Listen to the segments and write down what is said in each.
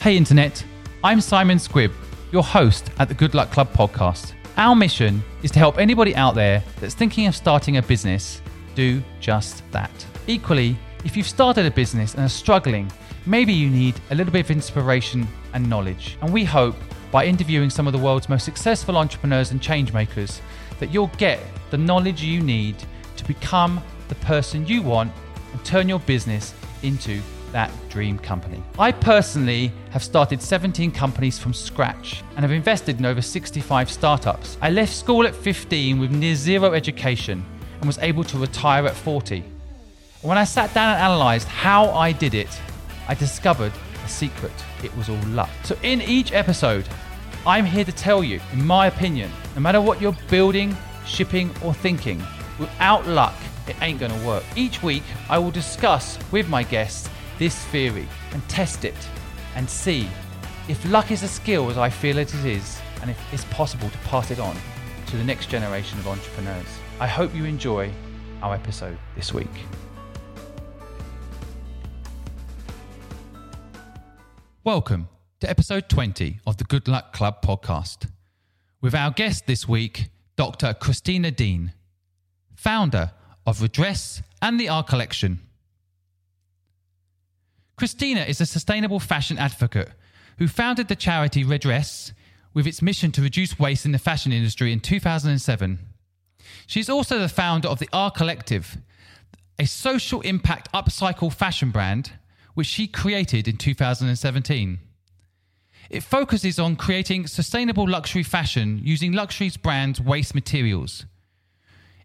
Hey, Internet. I'm Simon Squibb, your host at the Good Luck Club podcast. Our mission is to help anybody out there that's thinking of starting a business do just that. Equally, if you've started a business and are struggling, maybe you need a little bit of inspiration and knowledge. And we hope by interviewing some of the world's most successful entrepreneurs and changemakers that you'll get the knowledge you need to become the person you want and turn your business into that dream company. I personally have started 17 companies from scratch and have invested in over 65 startups. I left school at 15 with near zero education and was able to retire at 40. When I sat down and analysed how I did it, I discovered a secret. It was all luck. So, in each episode, I'm here to tell you, in my opinion, no matter what you're building, shipping, or thinking, without luck, it ain't gonna work. Each week, I will discuss with my guests this theory and test it and see if luck is a skill as I feel it is, and if it's possible to pass it on to the next generation of entrepreneurs. I hope you enjoy our episode this week. Welcome to episode 20 of the Good Luck Club podcast. With our guest this week, Dr. Christina Dean, founder of Redress and the R Collective. Christina is a sustainable fashion advocate who founded the charity Redress with its mission to reduce waste in the fashion industry in 2007. She's also the founder of the R Collective, a social impact upcycle fashion brand which she created in 2017. It focuses on creating sustainable luxury fashion using luxury's brand's waste materials.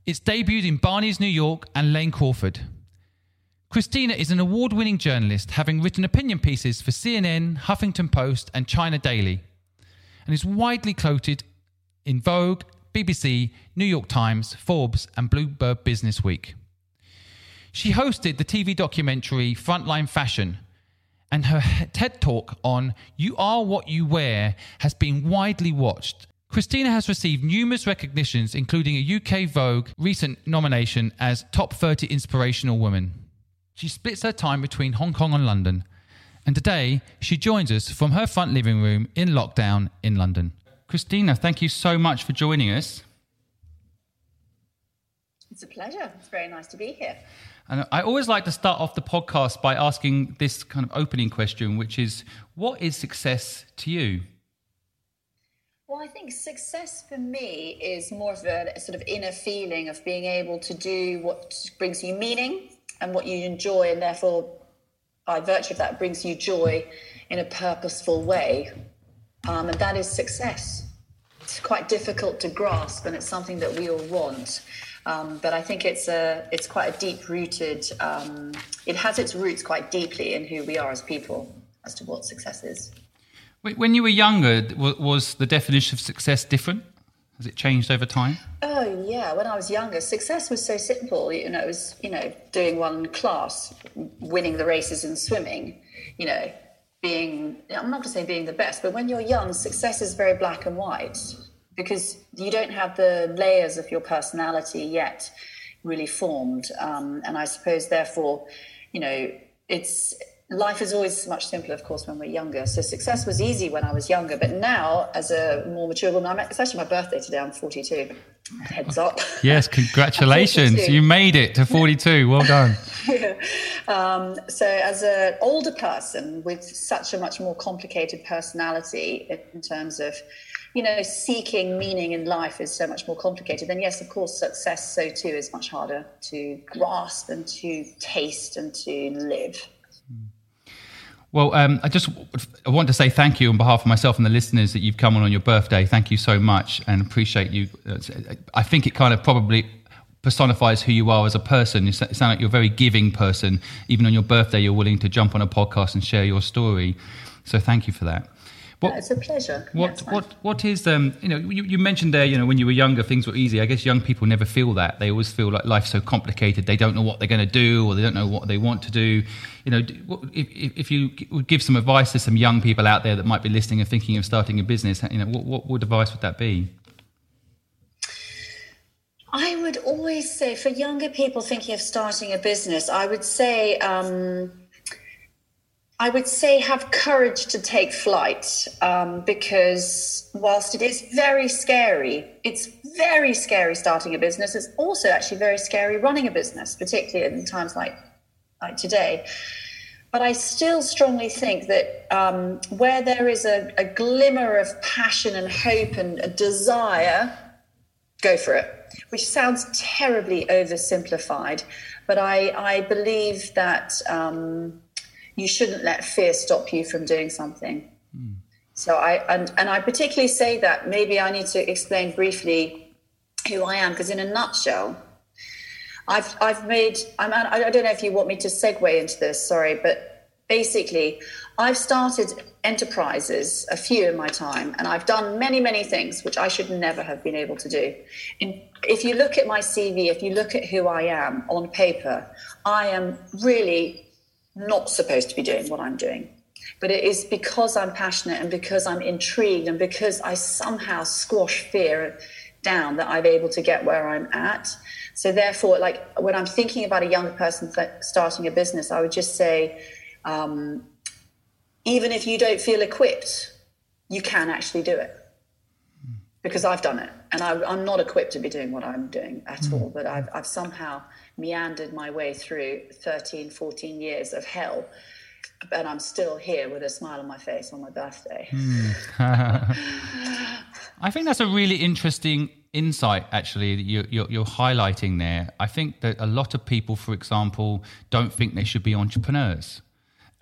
It's debuted in Barneys New York and Lane Crawford. Christina is an award winning journalist, having written opinion pieces for CNN, Huffington Post, and China Daily, and is widely quoted in Vogue, BBC, New York Times, Forbes, and Bloomberg Business Week. She hosted the TV documentary Frontline Fashion, and her TED talk on You Are What You Wear has been widely watched. Christina has received numerous recognitions, including a UK Vogue recent nomination as Top 30 Inspirational Woman. She splits her time between Hong Kong and London, and today she joins us from her front living room in lockdown in London. Christina, thank you so much for joining us. It's a pleasure. It's very nice to be here. And I always like to start off the podcast by asking this kind of opening question, which is what is success to you? Well, I think success for me is more of a sort of inner feeling of being able to do what brings you meaning and what you enjoy, and therefore, by virtue of that, brings you joy in a purposeful way. Um, and that is success. It's quite difficult to grasp, and it's something that we all want. Um, but I think it's a it's quite a deep rooted. Um, it has its roots quite deeply in who we are as people as to what success is. When you were younger, was the definition of success different? Has it changed over time? Oh yeah, when I was younger, success was so simple. You know, it was you know doing one class, winning the races in swimming. You know, being I'm not to say being the best, but when you're young, success is very black and white because you don't have the layers of your personality yet really formed. Um, and I suppose, therefore, you know, it's life is always much simpler, of course, when we're younger. So success was easy when I was younger, but now, as a more mature woman, it's actually my birthday today. I'm 42. Heads up. Yes, congratulations! you made it to 42. Well done. yeah. um, so, as an older person with such a much more complicated personality in terms of you know, seeking meaning in life is so much more complicated. And yes, of course, success, so too, is much harder to grasp and to taste and to live. Well, um, I just I want to say thank you on behalf of myself and the listeners that you've come on on your birthday. Thank you so much and appreciate you. I think it kind of probably personifies who you are as a person. You sound like you're a very giving person. Even on your birthday, you're willing to jump on a podcast and share your story. So thank you for that. What, it's a pleasure. What what what is um you know you, you mentioned there you know when you were younger things were easy. I guess young people never feel that. They always feel like life's so complicated. They don't know what they're going to do or they don't know what they want to do. You know, if if you would give some advice to some young people out there that might be listening and thinking of starting a business, you know, what what, what advice would that be? I would always say for younger people thinking of starting a business, I would say. Um, I would say have courage to take flight um, because whilst it is very scary, it's very scary starting a business. It's also actually very scary running a business, particularly in times like like today. But I still strongly think that um, where there is a, a glimmer of passion and hope and a desire, go for it. Which sounds terribly oversimplified, but I, I believe that. Um, you shouldn't let fear stop you from doing something. Mm. So I and and I particularly say that maybe I need to explain briefly who I am because in a nutshell, I've I've made I'm I don't know if you want me to segue into this. Sorry, but basically, I've started enterprises a few in my time, and I've done many many things which I should never have been able to do. In, if you look at my CV, if you look at who I am on paper, I am really not supposed to be doing what I'm doing. But it is because I'm passionate and because I'm intrigued and because I somehow squash fear down that I'm able to get where I'm at. So therefore, like when I'm thinking about a younger person th- starting a business, I would just say, um, even if you don't feel equipped, you can actually do it because I've done it, and I, am not equipped to be doing what I'm doing at mm. all. But I've, I've somehow meandered my way through 13, 14 years of hell. And I'm still here with a smile on my face on my birthday. Mm. I think that's a really interesting insight, actually, that you're, you're, you're, highlighting there. I think that a lot of people, for example, don't think they should be entrepreneurs.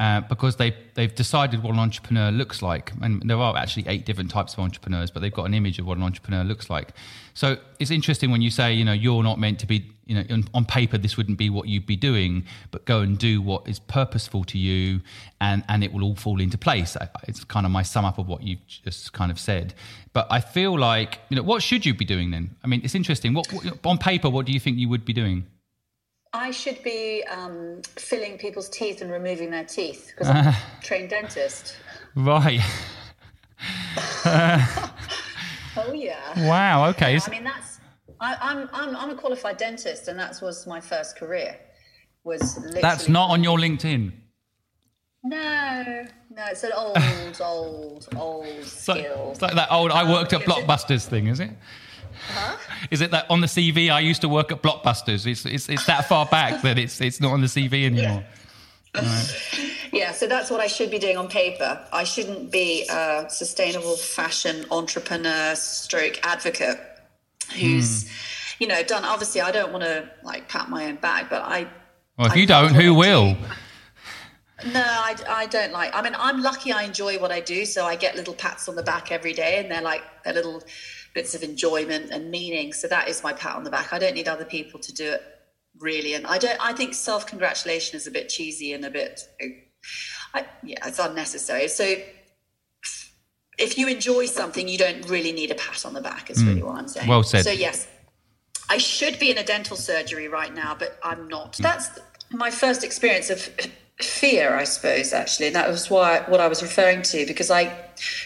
Uh, because they they've decided what an entrepreneur looks like, and there are actually eight different types of entrepreneurs, but they've got an image of what an entrepreneur looks like. So it's interesting when you say, you know, you're not meant to be, you know, on, on paper this wouldn't be what you'd be doing, but go and do what is purposeful to you, and and it will all fall into place. It's kind of my sum up of what you've just kind of said. But I feel like, you know, what should you be doing then? I mean, it's interesting. What, what on paper, what do you think you would be doing? I should be um, filling people's teeth and removing their teeth because I'm a trained dentist. Right. oh yeah. Wow. Okay. I mean, that's I, am I'm, I'm I'm a qualified dentist, and that was my first career. Was that's not on your LinkedIn. No, no, it's an old, old, old skill. It's like that old "I worked at Blockbusters" thing, is it? Huh? Is it that on the CV I used to work at Blockbusters? It's it's, it's that far back that it's it's not on the CV anymore. Yeah. Right. yeah, so that's what I should be doing on paper. I shouldn't be a sustainable fashion entrepreneur stroke advocate who's, mm. you know, done. Obviously, I don't want to like pat my own back, but I. Well, if I you don't, who will? No, I, I don't like. I mean, I'm lucky. I enjoy what I do, so I get little pats on the back every day, and they're like they're little bits of enjoyment and meaning. So that is my pat on the back. I don't need other people to do it really. And I don't, I think self congratulation is a bit cheesy and a bit, I, yeah, it's unnecessary. So if you enjoy something, you don't really need a pat on the back, is mm. really what I'm saying. Well said. So, yes, I should be in a dental surgery right now, but I'm not. Mm. That's my first experience of fear, I suppose, actually. And that was why what I was referring to because I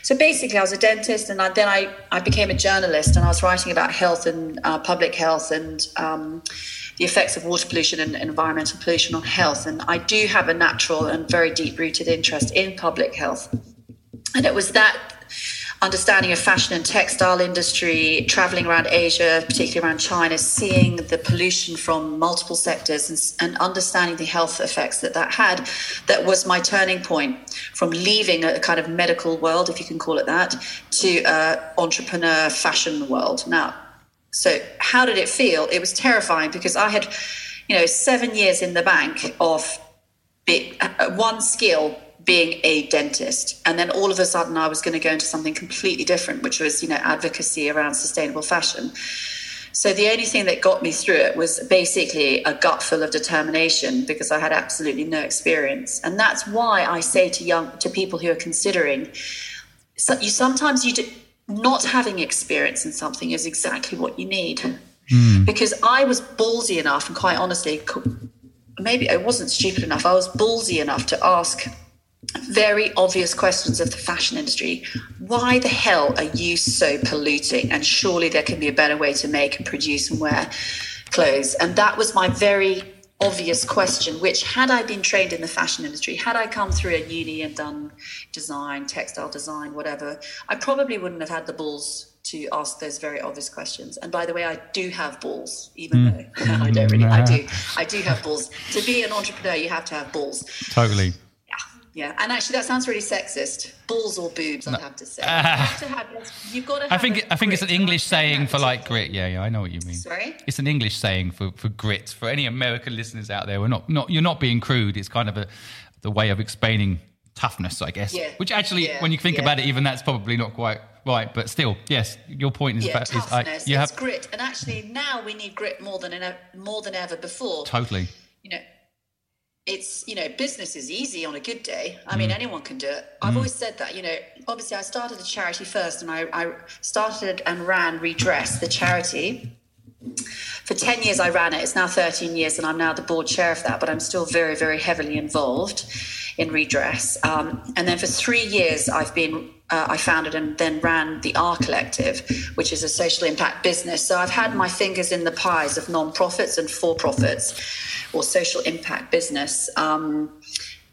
so basically I was a dentist and I, then I, I became a journalist and I was writing about health and uh, public health and um, the effects of water pollution and environmental pollution on health. And I do have a natural and very deep rooted interest in public health. And it was that understanding of fashion and textile industry, traveling around Asia, particularly around China, seeing the pollution from multiple sectors and, and, understanding the health effects that that had, that was my turning point from leaving a kind of medical world, if you can call it that, to uh, entrepreneur fashion world. Now, so how did it feel? It was terrifying because I had, you know, seven years in the bank of uh, one skill being a dentist. And then all of a sudden, I was going to go into something completely different, which was, you know, advocacy around sustainable fashion. So the only thing that got me through it was basically a gut full of determination because I had absolutely no experience. And that's why I say to young to people who are considering, so you sometimes you do, not having experience in something is exactly what you need. Mm. Because I was ballsy enough, and quite honestly, maybe I wasn't stupid enough. I was ballsy enough to ask very obvious questions of the fashion industry. Why the hell are you so polluting? And surely there can be a better way to make and produce and wear clothes. And that was my very obvious question, which had I been trained in the fashion industry, had I come through a uni and done design, textile design, whatever, I probably wouldn't have had the balls to ask those very obvious questions. And by the way, I do have balls, even mm. though I don't really. I do. I do have balls. To be an entrepreneur, you have to have balls. Totally. Yeah, and actually, that sounds really sexist. Balls or boobs, I'd have to say. Uh, you have to have, you've got to. I think I think it's an English saying for like grit. Yeah, yeah, I know what you mean. Sorry. It's an English saying for for grit. For any American listeners out there, we're not not you're not being crude. It's kind of a the way of explaining toughness, I guess. Yeah. Which actually, yeah. when you think yeah. about it, even that's probably not quite right. But still, yes, your point is yeah, about toughness. Is, I, you it's have grit, and actually now we need grit more than more than ever before. Totally. You know, it's you know business is easy on a good day. I mean mm. anyone can do it. I've mm. always said that you know obviously i started a charity first and I, I, started and ran redress the charity. For 10 years i ran it. It's now 13 years and i'm now the board chair of that but i'm still very very heavily involved in redress. Um, and then for three years i've been uh, I founded and then ran the R Collective, which is a social impact business. So I've had my fingers in the pies of non-profits and for-profits or social impact business. Um,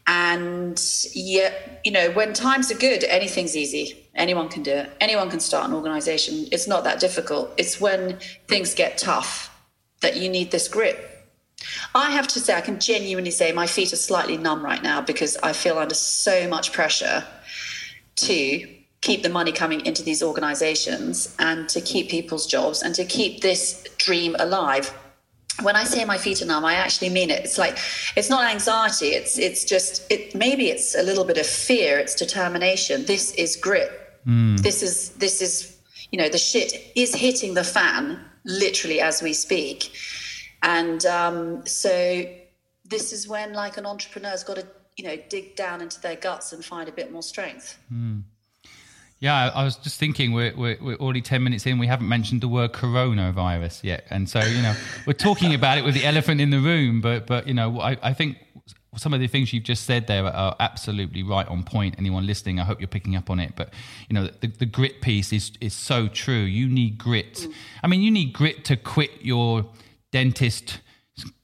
and yeah, you know, when times are good, anything's easy. Anyone can do it. Anyone can start an organization. It's not that difficult. It's when things get tough that you need this grip. I have to say, I can genuinely say my feet are slightly numb right now because I feel under so much pressure to keep the money coming into these organizations and to keep people's jobs and to keep this dream alive when I say my feet are numb, I actually mean it. It's like it's not anxiety. It's it's just it. Maybe it's a little bit of fear. It's determination. This is grit. Mm. This is this is you know the shit is hitting the fan literally as we speak, and um, so this is when like an entrepreneur's got to you know dig down into their guts and find a bit more strength. Mm. Yeah, I was just thinking we're, we're, we're, already 10 minutes in. We haven't mentioned the word coronavirus yet. And so, you know, we're talking about it with the elephant in the room. But, but you know, I, I think some of the things you've just said there are absolutely right on point. Anyone listening, I hope you're picking up on it. But, you know, the, the grit piece is, is so true. You need grit. Mm. I mean, you need grit to quit your dentist,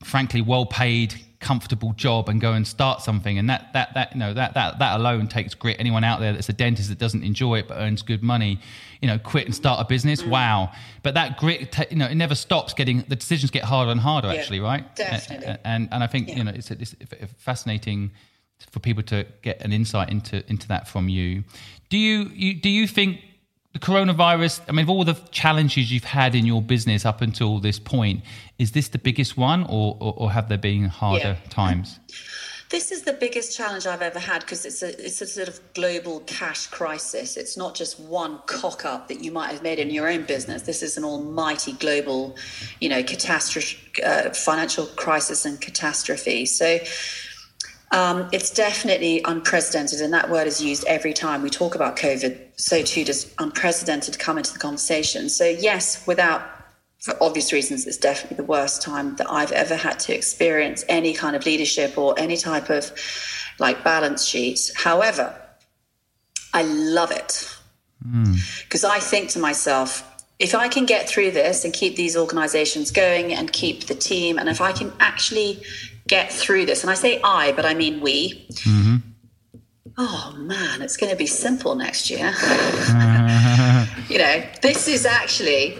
frankly, well paid comfortable job and go and start something. And that that that you know that that that alone takes grit. Anyone out there that's a dentist that doesn't enjoy it but earns good money you know quit and start a business? Mm. wow. But that grit you know it never stops getting the decisions get harder and harder yeah, actually right? Definitely. and and, and i think yeah. you know it's, it's fascinating for people to get an insight into into that from you. Do you, you do you think the coronavirus, I mean, of all the challenges you've had in your business up until this point, is this the biggest one or, or, or have there been harder yeah. times? This is the biggest challenge I've ever had because it's a it's a sort of global cash crisis. It's not just one cock up that you might have made in your own business. This is an almighty global, you know, catastrophe, uh, financial crisis and catastrophe. So um, it's definitely unprecedented, and that word is used every time we talk about COVID. So too does unprecedented come into the conversation. So yes, without for obvious reasons, it's definitely the worst time that I've ever had to experience any kind of leadership or any type of like balance sheet. However, I love it because mm. I think to myself, if I can get through this and keep these organizations going and keep the team, and if I can actually get through this, and I say I, but I mean we. Mm-hmm. Oh man, it's going to be simple next year. you know, this is actually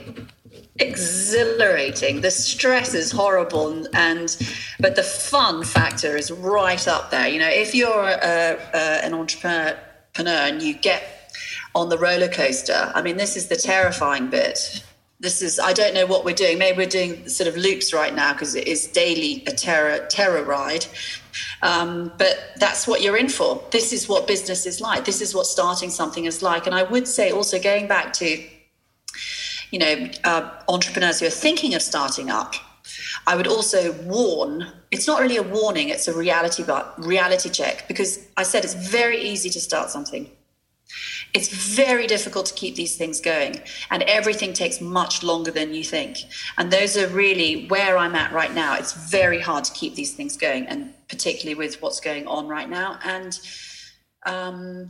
exhilarating. The stress is horrible, and but the fun factor is right up there. You know, if you're a, a, an entrepreneur and you get on the roller coaster, I mean, this is the terrifying bit this is I don't know what we're doing. Maybe we're doing sort of loops right now because it is daily a terror terror ride. Um, but that's what you're in for. This is what business is like. This is what starting something is like. And I would say also going back to, you know, uh, entrepreneurs who are thinking of starting up. I would also warn. It's not really a warning; it's a reality, but reality check because I said it's very easy to start something it's very difficult to keep these things going, and everything takes much longer than you think. And those are really where I'm at right now. It's very hard to keep these things going, and particularly with what's going on right now. And um,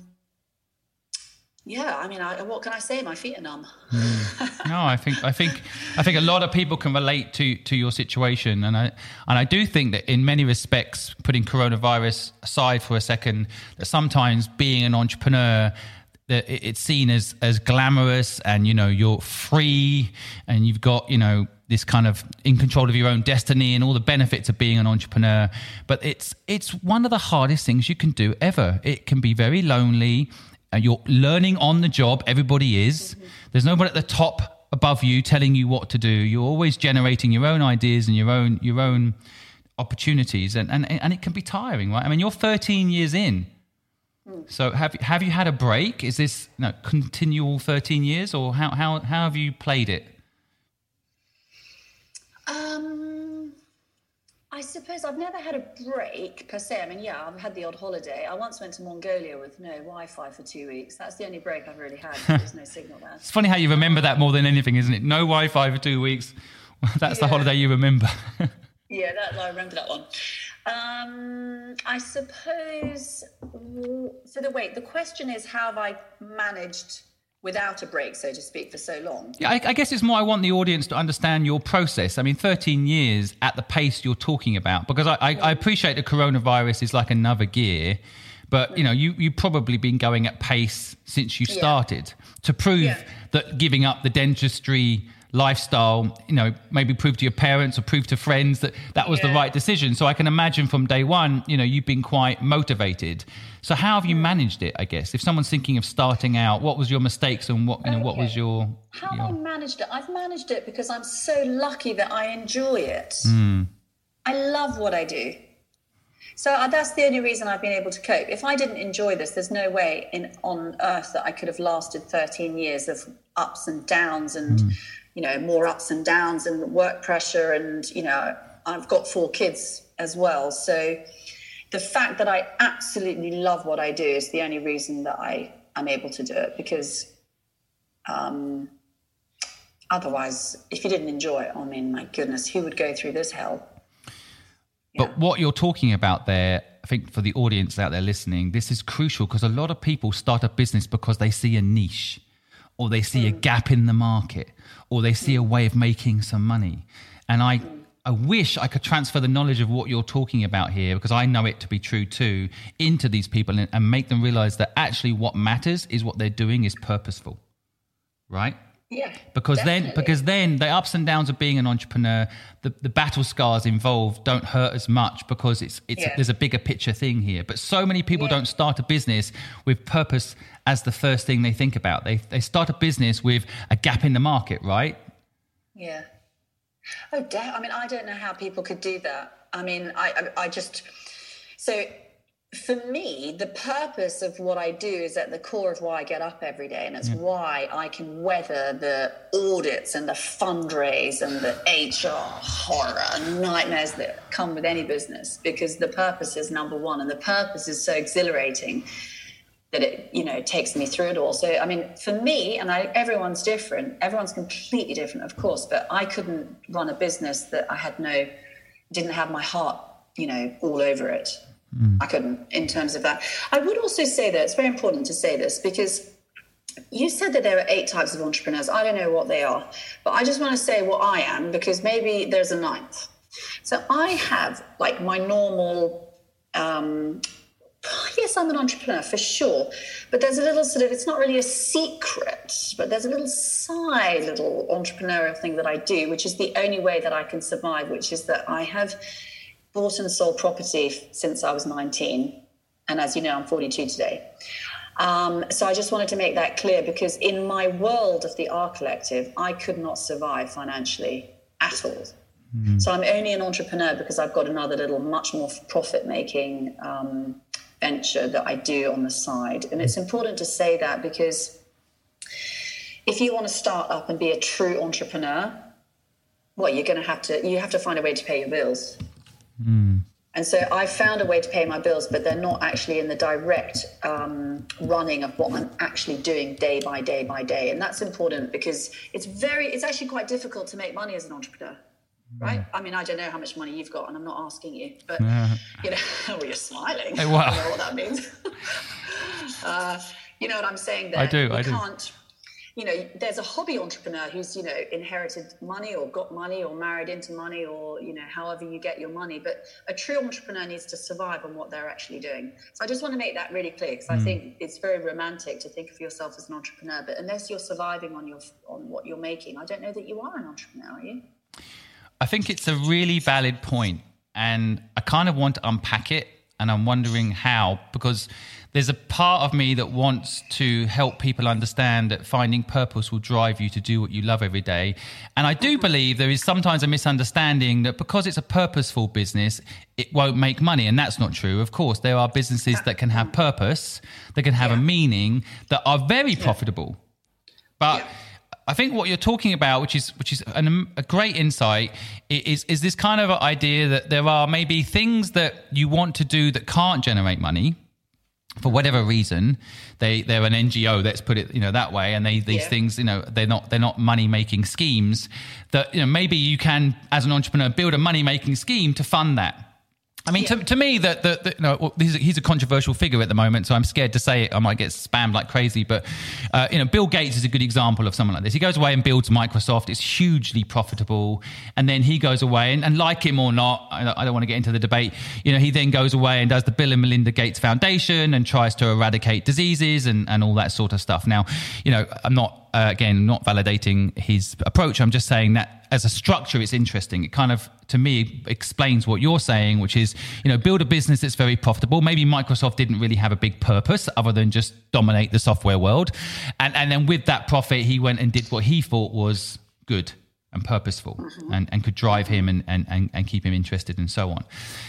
yeah, I mean, I, what can I say? My feet are numb. mm. no, I think I think I think a lot of people can relate to to your situation, and I and I do think that in many respects, putting coronavirus aside for a second, that sometimes being an entrepreneur that it's seen as as glamorous and you know you're free and you've got you know this kind of in control of your own destiny and all the benefits of being an entrepreneur. But it's it's one of the hardest things you can do ever. It can be very lonely. And you're learning on the job. Everybody is. Mm-hmm. there's nobody at the top above you telling you what to do you're always generating your own ideas and your own your own opportunities and and, and it can be tiring right i mean you're 13 years in so have have you had a break? Is this you know, continual thirteen years, or how how how have you played it? Um, I suppose I've never had a break per se. I mean, yeah, I've had the odd holiday. I once went to Mongolia with no Wi-Fi for two weeks. That's the only break I've really had. There's no signal there. It's funny how you remember that more than anything, isn't it? No Wi-Fi for two weeks. That's yeah. the holiday you remember. yeah, that I remember that one. Um, I suppose. So the wait, the question is, how have I managed without a break, so to speak, for so long? Yeah, I, I, guess it's more. I want the audience to understand your process. I mean, 13 years at the pace you're talking about, because I, I, I appreciate the coronavirus is like another gear. But you know, you you've probably been going at pace since you started yeah. to prove yeah. that giving up the dentistry lifestyle, you know, maybe prove to your parents or prove to friends that that was yeah. the right decision. So I can imagine from day one, you know, you've been quite motivated. So how have you managed it? I guess if someone's thinking of starting out, what was your mistakes and what you know, okay. what was your how your... I managed it? I've managed it because I'm so lucky that I enjoy it. Mm. I love what I do. So uh, that's the only reason I've been able to cope. If I didn't enjoy this, there's no way in on earth that I could have lasted 13 years of ups and downs and mm you know more ups and downs and work pressure and you know i've got four kids as well. So the fact that i absolutely love what i do is the only reason that i i'm able to do it because um otherwise if you didn't enjoy it i mean my goodness who would go through this hell? Yeah. but what you're talking about there I think for the audience out there listening, this is crucial because a lot of people start a business because they see a niche or they see a gap in the market or they see a way of making some money. And I, I wish I could transfer the knowledge of what you're talking about here, because I know it to be true too, into these people and, and make them realize that actually what matters is what they're doing is purposeful, right? Yeah. Because definitely. then because then the ups and downs of being an entrepreneur, the, the battle scars involved don't hurt as much because it's it's yeah. there's a bigger picture thing here. But so many people yeah. don't start a business with purpose as the first thing they think about. They they start a business with a gap in the market, right? Yeah. Oh, damn. I mean, I don't know how people could do that. I mean, I I, I just so for me, the purpose of what I do is at the core of why I get up every day, and it's yeah. why I can weather the audits and the fundraise and the HR horror nightmares that come with any business. Because the purpose is number one, and the purpose is so exhilarating that it you know takes me through it all. So I mean, for me, and I, everyone's different. Everyone's completely different, of course. But I couldn't run a business that I had no, didn't have my heart, you know, all over it. Mm. I couldn't in terms of that. I would also say that it's very important to say this because you said that there are eight types of entrepreneurs. I don't know what they are, but I just want to say what I am because maybe there's a ninth. So I have like my normal. Um, yes, I'm an entrepreneur for sure, but there's a little sort of, it's not really a secret, but there's a little side little entrepreneurial thing that I do, which is the only way that I can survive, which is that I have bought and sold property since I was 19. And as you know, I'm 42 today. Um, so I just wanted to make that clear because in my world of the R Collective, I could not survive financially at all. Mm. So I'm only an entrepreneur because I've got another little, much more profit making um, venture that I do on the side. And it's important to say that because if you want to start up and be a true entrepreneur, well, you're going to have to, you have to find a way to pay your bills. Mm. And so I found a way to pay my bills, but they're not actually in the direct um, running of what I'm actually doing day by day by day. And that's important because it's very, it's actually quite difficult to make money as an entrepreneur, right? I mean, I don't know how much money you've got, and I'm not asking you, but yeah. you know, well, you're smiling. Hey, wow. I don't know what that means. uh, you know what I'm saying? There, I do. You I can't, you know, there's a hobby entrepreneur who's, you know, inherited money or got money or married into money or, you know, however you get your money. But a true entrepreneur needs to survive on what they're actually doing. So I just want to make that really clear because mm. I think it's very romantic to think of yourself as an entrepreneur. But unless you're surviving on your on what you're making, I don't know that you are an entrepreneur, are you? I think it's a really valid point, and I kind of want to unpack it, and I'm wondering how because there's a part of me that wants to help people understand that finding purpose will drive you to do what you love every day. And I do believe there is sometimes a misunderstanding that because it's a purposeful business, it won't make money. And that's not true. Of course, there are businesses that can have purpose, that can have yeah. a meaning, that are very profitable. But yeah. I think what you're talking about, which is which is an, a great insight, is is this kind of idea that there are maybe things that you want to do that can't generate money, for whatever reason, they they're an NGO. Let's put it you know that way. And they these yeah. things you know they're not they're not money making schemes. That you know maybe you can as an entrepreneur build a money making scheme to fund that I mean, yeah. to, to me, that the, the, you know, well, he's, a, he's a controversial figure at the moment, so I'm scared to say it. I might get spammed like crazy. But uh, you know, Bill Gates is a good example of someone like this. He goes away and builds Microsoft. It's hugely profitable, and then he goes away and, and like him or not, I, I don't want to get into the debate. You know, he then goes away and does the Bill and Melinda Gates Foundation and tries to eradicate diseases and, and all that sort of stuff. Now, you know, I'm not uh, again not validating his approach. I'm just saying that as a structure, it's interesting. It kind of, to me, explains what you're saying, which is, you know, build a business that's very profitable. Maybe Microsoft didn't really have a big purpose other than just dominate the software world. And, and then with that profit, he went and did what he thought was good and purposeful mm-hmm. and, and could drive him and, and, and, and keep him interested and so on.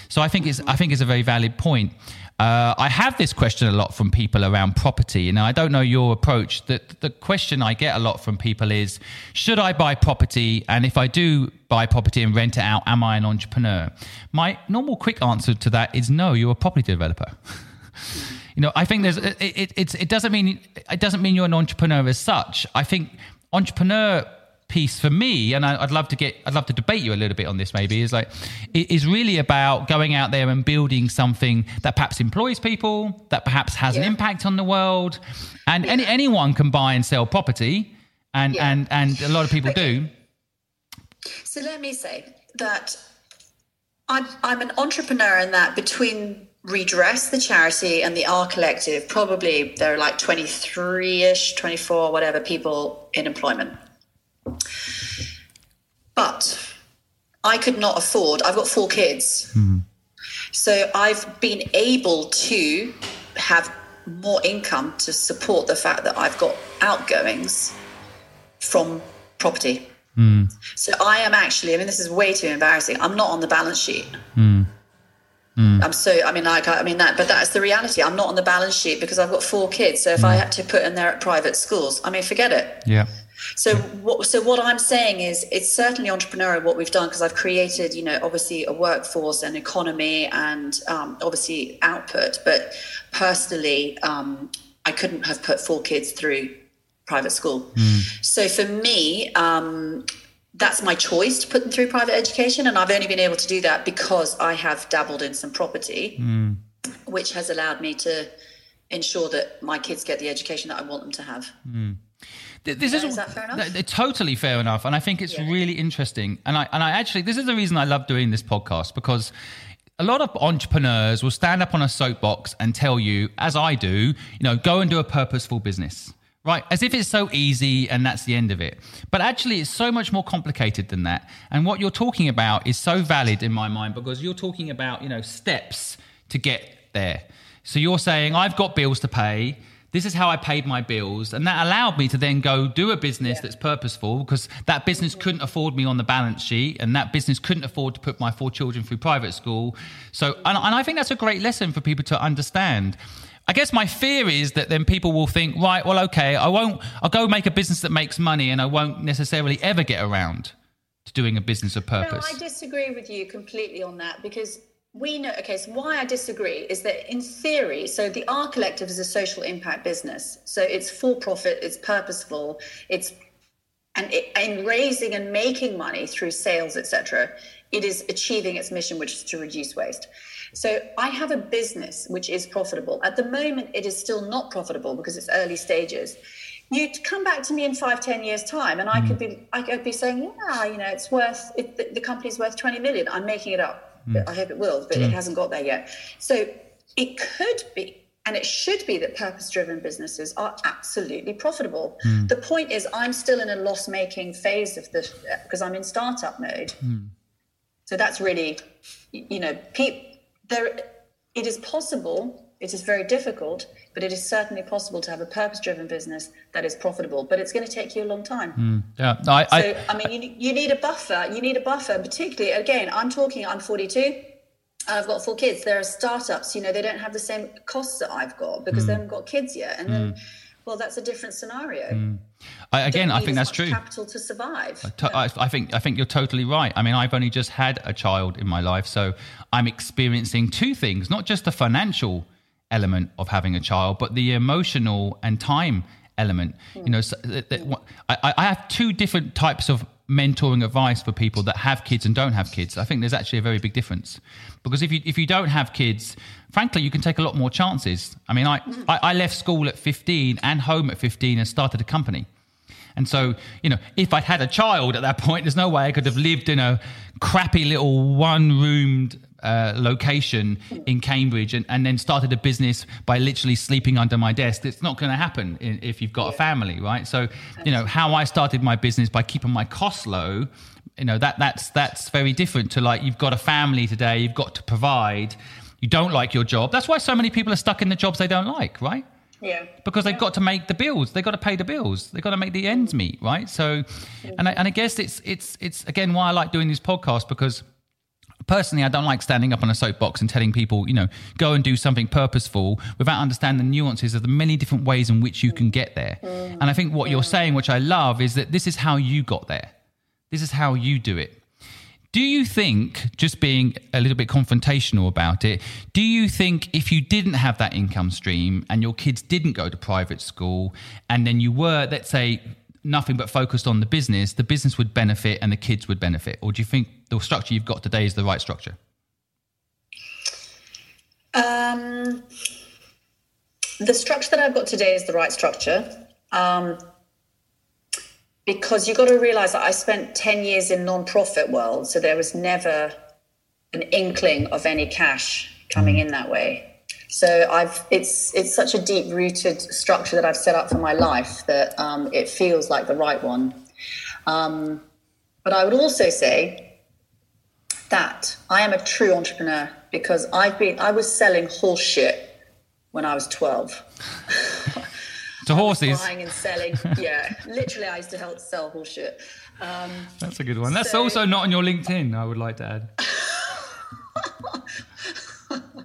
So I think it's, I think it's a very valid point. Uh, I have this question a lot from people around property. and I don't know your approach. The, the question I get a lot from people is Should I buy property? And if I do buy property and rent it out, am I an entrepreneur? My normal quick answer to that is no, you're a property developer. you know, I think there's, it, it, it doesn't mean, it doesn't mean you're an entrepreneur as such. I think entrepreneur piece for me, and I, would love to get, I'd love to debate you a little bit on this. Maybe is like it is really about going out there and building something that perhaps employs people, that perhaps has yeah. an impact on the world, and yeah. any, anyone can buy and sell property, and yeah. and and a lot of people okay. do. So let me say that I'm I'm an entrepreneur in that between redress the charity and the r collective probably there are like 23ish 24 whatever people in employment but I could not afford, I've got four kids. Mm. So I've been able to have more income to support the fact that I've got outgoings from property. Mm. So I am actually, I mean, this is way too embarrassing. I'm not on the balance sheet. Mm. Mm. I'm so, I mean, like, I mean that, but that's the reality. I'm not on the balance sheet because I've got four kids. So if mm. I had to put in there at private schools, I mean, forget it. Yeah. So what, so what I'm saying is it's certainly entrepreneurial what we've done because I've created, you know, obviously a workforce and economy and um, obviously output. But personally, um, I couldn't have put four kids through private school. Mm. So for me, um, that's my choice to put them through private education, and I've only been able to do that because I have dabbled in some property, mm. which has allowed me to ensure that my kids get the education that I want them to have. Mm. This is, is that fair enough? totally fair enough, and I think it's yeah. really interesting. And I and I actually this is the reason I love doing this podcast because a lot of entrepreneurs will stand up on a soapbox and tell you, as I do, you know, go and do a purposeful business. Right, as if it's so easy and that's the end of it. But actually, it's so much more complicated than that. And what you're talking about is so valid in my mind because you're talking about, you know, steps to get there. So you're saying, I've got bills to pay this is how I paid my bills. And that allowed me to then go do a business yeah. that's purposeful because that business couldn't afford me on the balance sheet and that business couldn't afford to put my four children through private school. So, and, and I think that's a great lesson for people to understand. I guess my fear is that then people will think, right, well, okay, I won't, I'll go make a business that makes money and I won't necessarily ever get around to doing a business of purpose. No, I disagree with you completely on that because we know okay so why i disagree is that in theory so the r collective is a social impact business. So it's for profit it's purposeful it's and it, in raising and making money through sales etc it is achieving its mission which is to reduce waste. So i have a business which is profitable. At the moment it is still not profitable because it's early stages. You'd come back to me in five, ten years time, and I could mm. be, I could be saying, yeah, you know, it's worth, it, the, the company's worth 20 million. I'm making it up. Mm. I hope it will, but it mm. hasn't got there yet. So it could be, and it should be that purpose-driven businesses are absolutely profitable. Mm. The point is, I'm still in a loss-making phase of the, because uh, I'm in startup mode. So that's really, you know, pe- there. It is possible. It is very difficult, but it is certainly possible to have a purpose-driven business that is profitable. But it's going to take you a long time. Mm, yeah, no, I, So I, I mean, you, need- you need a buffer. You need a buffer, particularly again. I'm talking. I'm 42. I've got four kids. There are startups. You know, they don't have the same costs that I've got because mm. they haven't got kids yet. And then, mm. well, that's a different scenario. I again, I think that's true. Capital to survive. To- I, I think I think you're totally right. I mean, I've only just had a child in my life, so I'm experiencing two things: not just the financial element of having a child, but the emotional and time element. You know, so that, that, I, I have two different types of mentoring advice for people that have kids and don't have kids. I think there's actually a very big difference because if you if you don't have kids, frankly, you can take a lot more chances. I mean, I I, I left school at 15 and home at 15 and started a company. And so, you know, if I'd had a child at that point, there's no way I could have lived in a crappy little one roomed uh, location in Cambridge and, and then started a business by literally sleeping under my desk. It's not going to happen in, if you've got a family, right? So, you know, how I started my business by keeping my costs low. You know that that's that's very different to like you've got a family today, you've got to provide. You don't like your job. That's why so many people are stuck in the jobs they don't like, right? Yeah. because they've got to make the bills they've got to pay the bills they've got to make the ends meet right so and I, and I guess it's it's it's again why I like doing these podcasts because personally I don't like standing up on a soapbox and telling people you know go and do something purposeful without understanding the nuances of the many different ways in which you can get there. Mm. And I think what you're saying which I love is that this is how you got there. This is how you do it. Do you think, just being a little bit confrontational about it, do you think if you didn't have that income stream and your kids didn't go to private school and then you were, let's say, nothing but focused on the business, the business would benefit and the kids would benefit? Or do you think the structure you've got today is the right structure? Um, the structure that I've got today is the right structure. Um, because you've got to realize that I spent 10 years in non-profit world, so there was never an inkling of any cash coming in that way. So I've it's it's such a deep rooted structure that I've set up for my life that um, it feels like the right one. Um, but I would also say that I am a true entrepreneur because I've been I was selling horse shit when I was 12. To horses. Buying and selling. Yeah, literally, I used to help sell horse shit. Um, That's a good one. That's So- also not on your LinkedIn, I would like to add.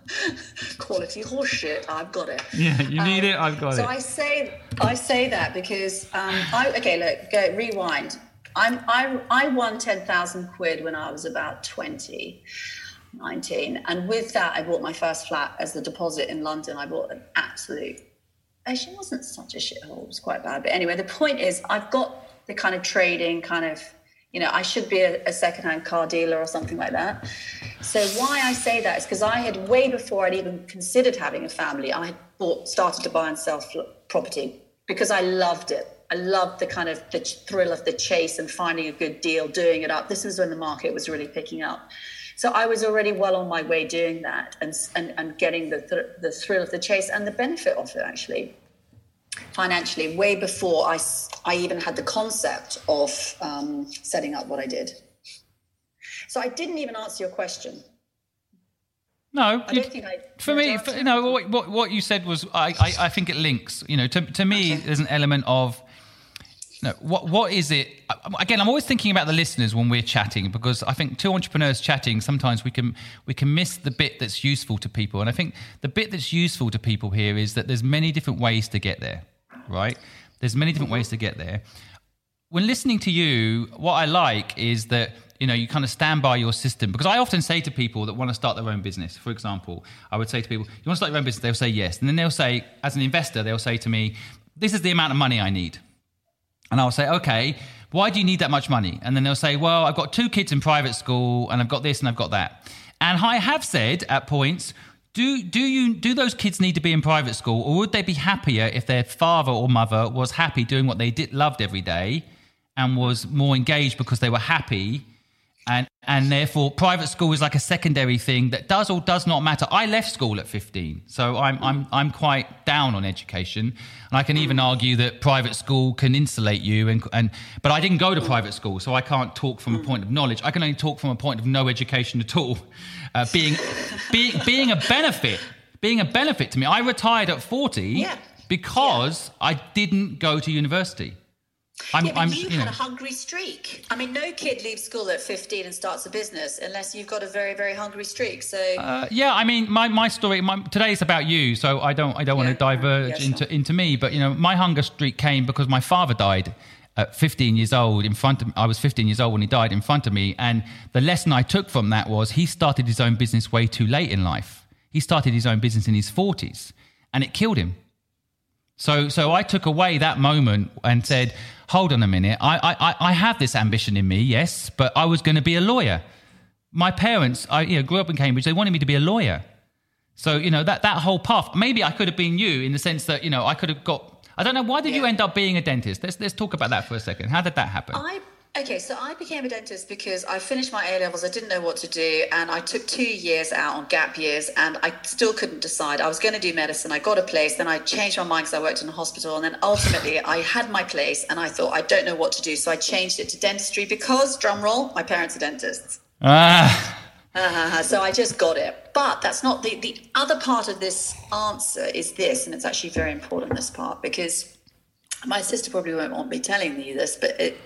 quality horseshit. I've got it. Yeah, you need it, I've got So it. So I say I say that because um, I okay look go rewind. I'm I I won ten thousand quid when I was about 20, 19. and with that I bought my first flat as the deposit in London. I bought an absolute. Actually, wasn't such a shithole. It was quite bad, but anyway, the point is I've got the kind of trading kind of. You know, I should be a, a secondhand car dealer or something like that. So why I say that is because I had way before I'd even considered having a family, I had bought, started to buy and sell property because I loved it. I loved the kind of the thrill of the chase and finding a good deal, doing it up. This was when the market was really picking up. So I was already well on my way doing that and and, and getting the thr- the thrill of the chase and the benefit of it actually financially way before I, I even had the concept of um, setting up what I did. So I didn't even answer your question. No, I you- I. for me, for, know, what, what what you said was, I, I, I think it links. You know, to, to me, Okay. there's an element of, no, what what is it? Again, I'm always thinking about the listeners when we're chatting because I think two entrepreneurs chatting sometimes we can we can miss the bit that's useful to people, and I think the bit that's useful to people here is that there's many different ways to get there, right? There's many different ways to get there when listening to you, what I like is that you know you kind of stand by your system because I often say to people that want to start their own business. For example, I would say to people, "You want to start your own business?" They'll say yes, and then they'll say, as an investor, they'll say to me, "This is the amount of money I need," and I'll say, "Okay." Why do you need that much money? And then they'll say, Well, I've got two kids in private school and I've got this and I've got that. And I have said at points, do do you do those kids need to be in private school, or would they be happier if their father or mother was happy doing what they did loved every day, and was more engaged because they were happy, and and therefore private school is like a secondary thing that does or does not matter. I left school at fifteen, so I'm I'm I'm quite down on education, and I can even argue that private school can insulate you, and and but I didn't go to private school, so I can't talk from a point of knowledge. I can only talk from a point of no education at all uh, being, being, being a benefit, being a benefit to me. I retired at 40 Yeah. because I didn't go to university. I'm, Yeah, but I'm, you, you had know, a hungry streak. I mean, no kid leaves school at 15 and starts a business unless you've got a very, very hungry streak. So, uh, yeah, I mean, my, my story my, today is about you, so I don't I don't want to diverge Yeah, sure. into into me. But you know, my hunger streak came because my father died at 15 years old in front of I was 15 years old when he died in front of me, and the lesson I took from that was he started his own business way too late in life. He started his own business in his 40s, and it killed him. So, so I took away that moment and said, "Hold on a minute. I, I, I- have this ambition in me, yes, but I was going to be a lawyer. My parents, I you know, grew up in Cambridge. They wanted me to be a lawyer. So, you know, that that whole path. Maybe I could have been you in the sense that you know I could have got. I don't know. Why did you end up being a dentist? Let's let's talk about that for a second. How did that happen? I okay, so I became a dentist because I finished my A levels. I didn't know what to do, and I took two years out on gap years, and I still couldn't decide. I was going to do medicine. I got a place, then I changed my mind because I worked in a hospital, and then ultimately I had my place, and I thought I don't know what to do, so I changed it to dentistry because, drum roll, my parents are dentists. ah, Uh, so I just got it. But that's not the, the other part of this answer is this, and it's actually very important, this part, because my sister probably won't want me telling you this, but it,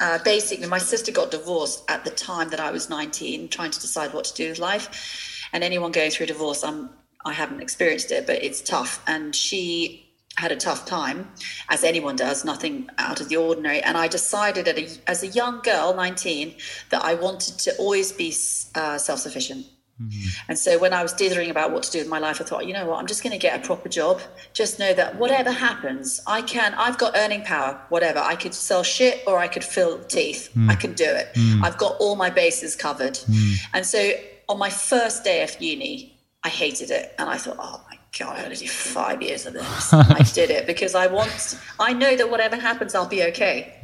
uh, basically, my sister got divorced at the time that I was 19, trying to decide what to do with life. And anyone going through divorce, I'm, I haven't experienced it, but it's tough. And she had a tough time, as anyone does, nothing out of the ordinary. And I decided a, as a young girl, 19, that I wanted to always be uh, self sufficient. Mm-hmm. And so when I was dithering about what to do with my life, I thought, you know what, I'm just going to get a proper job. Just know that whatever happens, I can, I've got earning power, whatever. I could sell shit or I could fill teeth. Mm. I can do it. Mm. I've got all my bases covered. Mm. And so on my first day of uni, I hated it. And I thought, oh my God, I'm going to do five years of this. I did it because I want, I know that whatever happens, I'll be okay.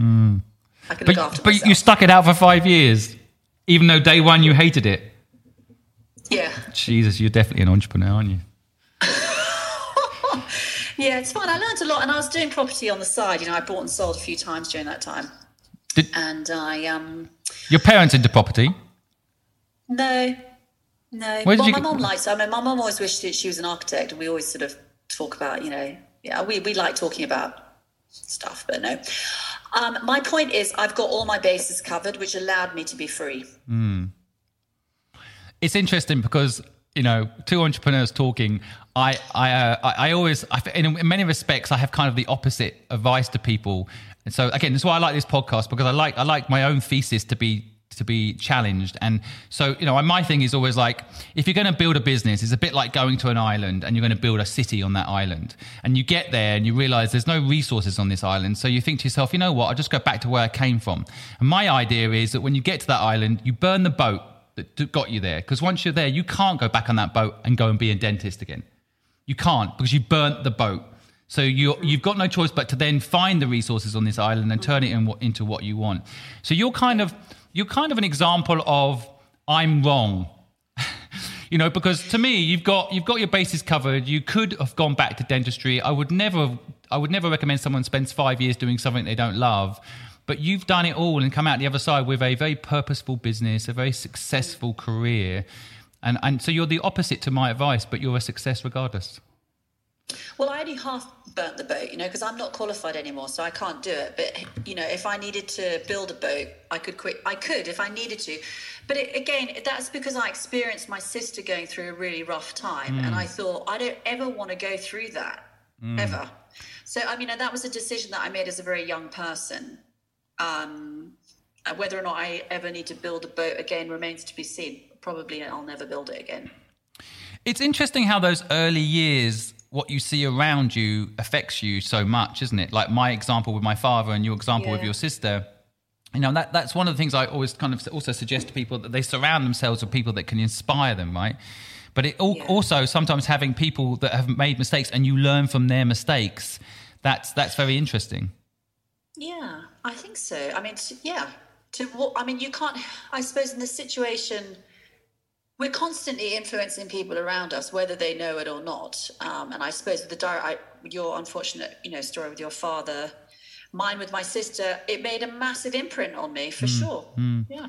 I can look after but but myself. you stuck it out for five years, even though day one you hated it. Yeah. Jesus, you're definitely an entrepreneur, aren't you? Yeah, it's fun. I learned a lot, and I was doing property on the side. You know, I bought and sold a few times during that time. Did- and I um Your parents into property? no, no. Where well, you my mum likes. I mean, my mum always wished that she was an architect, and we always sort of talk about, you know, yeah, we we like talking about stuff, but no. Um, my point is, I've got all my bases covered, which allowed me to be free. It's interesting because you know two entrepreneurs talking i i uh, I, I always I, in, many respects i have kind of the opposite advice to people. And so again that's why i like this podcast because i like i like my own thesis to be to be challenged. And so you know my thing is always like if you're going to build a business it's a bit like going to an island and you're going to build a city on that island. And you get there and you realize there's no resources on this island. So you think to yourself you know what? I'll just go back to where i came from. And my idea is that when you get to that island you burn the boat that got you there. Because once you're there, you can't go back on that boat and go and be a dentist again. You can't because you burnt the boat. So you mm-hmm. you've got no choice but to then find the resources on this island and turn it in, into what you want. So you're kind of you're kind of an example of I'm wrong. you know, because to me, you've got you've got your bases covered. You could have gone back to dentistry. I would never I would never recommend someone spends five years doing something they don't love. But you've done it all and come out the other side with a very purposeful business, a very successful career. And and so you're the opposite to my advice, but you're a success regardless. Well, I only half burnt the boat, you know, because I'm not qualified anymore, so I can't do it. But you know, if I needed to build a boat, I could quit. I could if I needed to. But it, again, that's because I experienced my sister going through a really rough time, and I mm. thought I don't ever want to go through that mm. ever. So I mean, that was a decision that I made as a very young person. Um, whether or not I ever need to build a boat again remains to be seen. Probably, I'll never build it again. It's interesting how those early years, what you see around you, affects you so much, isn't it? Like my example with my father and your example with your sister. You know, that, that's one of the things I always kind of also suggest to people that they surround themselves with people that can inspire them, right? But it Yeah. also sometimes having people that have made mistakes and you learn from their mistakes. That's that's very interesting. Yeah, I think so. I mean, to, yeah. To what? I mean, you can't. I suppose in this situation, we're constantly influencing people around us, whether they know it or not. Um, and I suppose with the I, your unfortunate, you know, story with your father, mine with my sister, it made a massive imprint on me for sure. Yeah.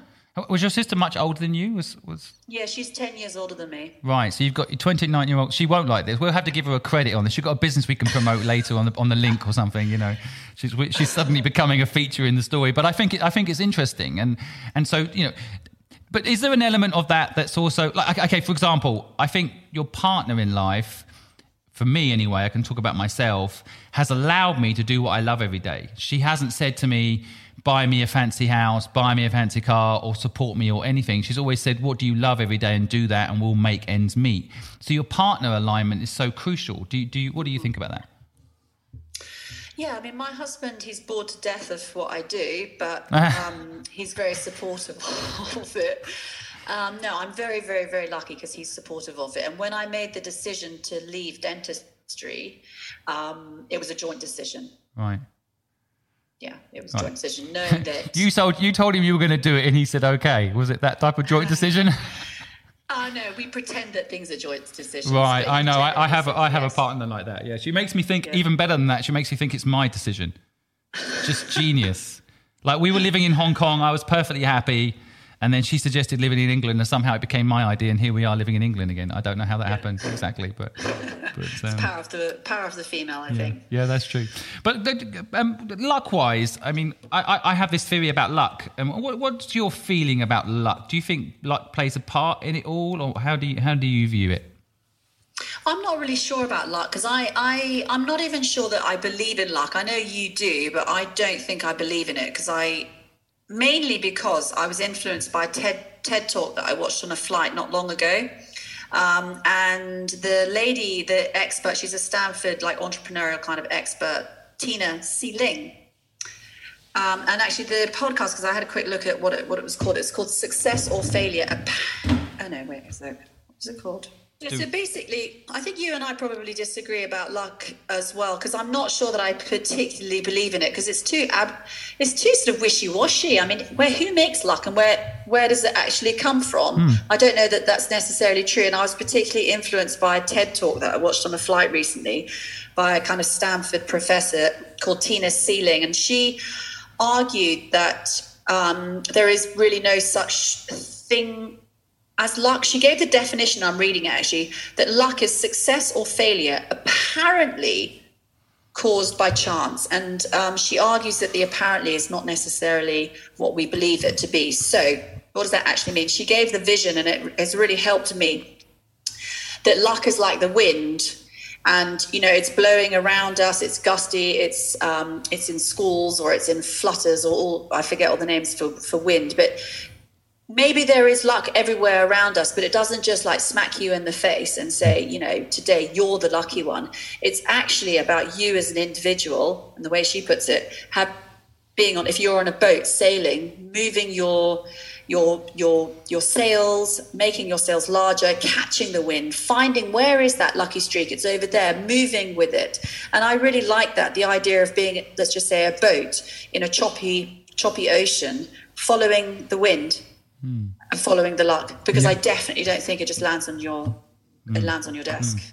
Was your sister much older than you? Was was Yeah, she's ten years older than me. right? So you've got your 29 year old. She won't like this. We'll have to give her a credit on this. She's got a business we can promote later on the on the link or something. You know, she's she's suddenly becoming a feature in the story. But I think it, I think it's interesting, and and so you know. But is there an element of that that's also like okay? For example, I think your partner in life, for me anyway, I can talk about myself, has allowed me to do what I love every day. She hasn't said to me, buy me a fancy house, buy me a fancy car, or support me or anything. She's always said, what do you love every day and do that and we'll make ends meet. So your partner alignment is so crucial. Do you, do you, what do you think about that? Yeah, I mean, my husband, he's bored to death of what I do, but um, he's very supportive of it. Um, no, I'm very, very, very lucky because he's supportive of it. And when I made the decision to leave dentistry, um, it was a joint decision. Right. Yeah, it was a joint decision, knowing that. You told, you told him you were going to do it and he said, okay. Was it that type of joint uh, decision? Oh, no, we pretend that things are joint decisions. right. I know. I, I have, a, I have a partner like that. Yeah. She makes me think Yeah. even better than that. She makes me think it's my decision. Just genius. Like we were living in Hong Kong. I was perfectly happy. And then she suggested living in England, and somehow it became my idea. And here we are living in England again. I don't know how that happened exactly, but, but um, Power of the power of the female, I think. yeah, that's true. But um, luck-wise, I mean, I, I, I have this theory about luck. Um, what, what's your feeling about luck? Do you think luck plays a part in it all, or how do you how do you view it? I'm not really sure about luck because I, I, I'm not even sure that I believe in luck. I know you do, but I don't think I believe in it because I, mainly because I was influenced by a TED, TED talk that I watched on a flight not long ago. Um, and the lady, the expert, she's a Stanford like entrepreneurial kind of expert, Tina Seelig. Um, and actually, the podcast, because I had a quick look at what it, what it was called. It's called Success or Failure. A oh no, wait, is it? What was it called? Yeah, so basically, I think you and I probably disagree about luck as well, because I'm not sure that I particularly believe in it, because it's too ab- it's too sort of wishy-washy. I mean, where who makes luck and where where does it actually come from? I don't know that that's necessarily true. And I was particularly influenced by a TED talk that I watched on a flight recently by a kind of Stanford professor called Tina Seelig, and she argued that um, there is really no such thing as luck. She gave the definition, I'm reading actually, that luck is success or failure apparently caused by chance. And um, she argues that the apparently is not necessarily what we believe it to be. So, what does that actually mean? She gave the vision, and it has really helped me that luck is like the wind and you know it's blowing around us it's gusty it's um, it's in schools or it's in flutters or all, i forget all the names for, for wind but maybe there is luck everywhere around us but it doesn't just like smack you in the face and say you know today you're the lucky one. It's actually about you as an individual and the way she puts it have being on if you're on a boat sailing moving your your your your sails making your sails larger catching the wind finding where is that lucky streak? It's over there moving with it. And i really like that the idea of being let's just say a boat in a choppy choppy ocean following the wind and following the luck because i definitely don't think it just lands on your it mm. lands on your desk mm.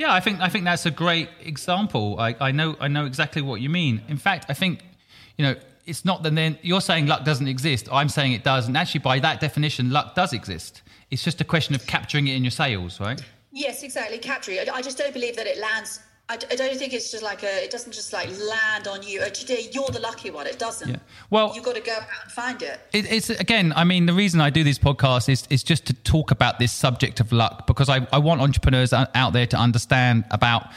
Yeah, I think I think that's a great example. I, I know I know exactly what you mean. In fact, I think you know it's not that then you're saying luck doesn't exist. I'm saying it does, and actually by that definition, luck does exist. It's just a question of capturing it in your sails, right? Yes, exactly. I I just don't believe that it lands. I, don't think it's just like a. It doesn't just like land on you. Today you're the lucky one. It doesn't. Yeah. Well- you've got to go out and find it. It, it's again. I mean, the reason I do these podcasts is is just to talk about this subject of luck because I, I want entrepreneurs out there to understand about.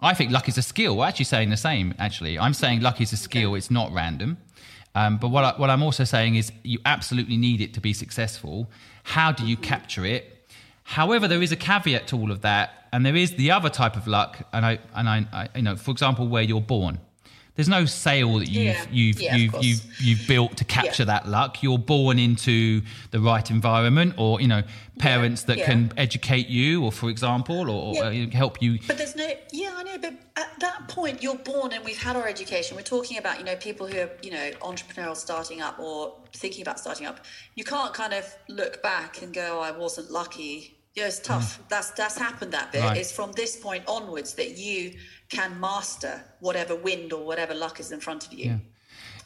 I think luck is a skill. We're actually saying the same. Actually, I'm saying luck is a skill. It's not random. Um, but what I, what I'm also saying is you absolutely need it to be successful. How do you capture it? However, there is a caveat to all of that, and there is the other type of luck, and I and I, I you know, for example, where you're born. There's no sail that you've Yeah. you've Yeah, you've, you've you've built to capture Yeah. that luck. You're born into the right environment, or you know, parents that can educate you, or for example, or, or uh, help you. But there's no, yeah, I know. But at that point, you're born, and we've had our education. We're talking about, you know, people who are, you know, entrepreneurial starting up or thinking about starting up. You can't kind of look back and go, oh, "I wasn't lucky." Yeah, it's tough. That's that's happened. That bit. Mm. Right. It's from this point onwards that you can master whatever wind or whatever luck is in front of you.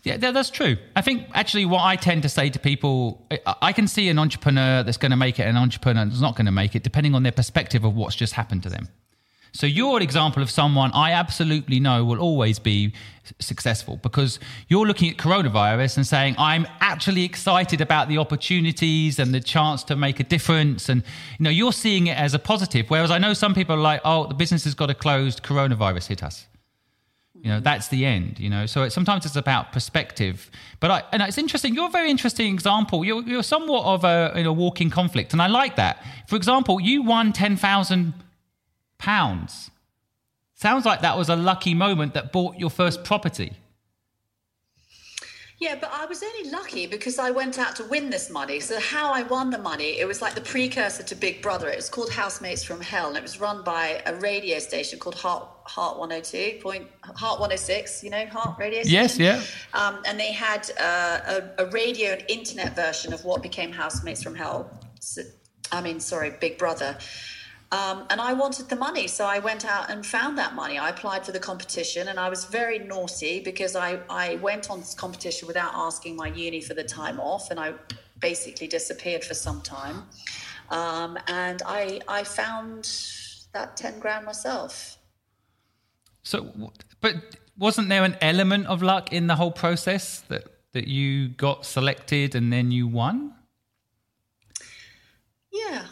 Yeah, that- that's true. I think actually what I tend to say to people, I- I can see an entrepreneur that's going to make it, an entrepreneur that's not going to make it, depending on their perspective of what's just happened to them. So you're an example of someone I absolutely know will always be successful because you're looking at coronavirus and saying, I'm actually excited about the opportunities and the chance to make a difference. And, you know, you're seeing it as a positive. Whereas I know some people are like, oh, the business has got to close, coronavirus hit us. You know, that's the end, you know. So it, sometimes it's about perspective. But I, and it's interesting, you're a very interesting example. You're, you're somewhat of a, in a walking conflict. And I like that. For example, you won 10,000 pounds. Sounds like that was a lucky moment that bought your first property. Yeah, but I was only lucky because I went out to win this money. So how I won the money, it was like the precursor to Big Brother. It was called Housemates from Hell, and it was run by a radio station called Heart Heart 102 point Heart 106. You know, Heart Radio. Station? Yes, yeah. Um, and they had uh, a, a radio and internet version of what became Housemates from Hell. So, I mean, sorry, Big Brother. Um, and I wanted the money, so I went out and found that money. I applied for the competition, and I was very naughty because I, I went on this competition without asking my uni for the time off, and I basically disappeared for some time. Um, and I I found that ten grand myself. So, but wasn't there an element of luck in the whole process that, that you got selected and then you won? Yeah.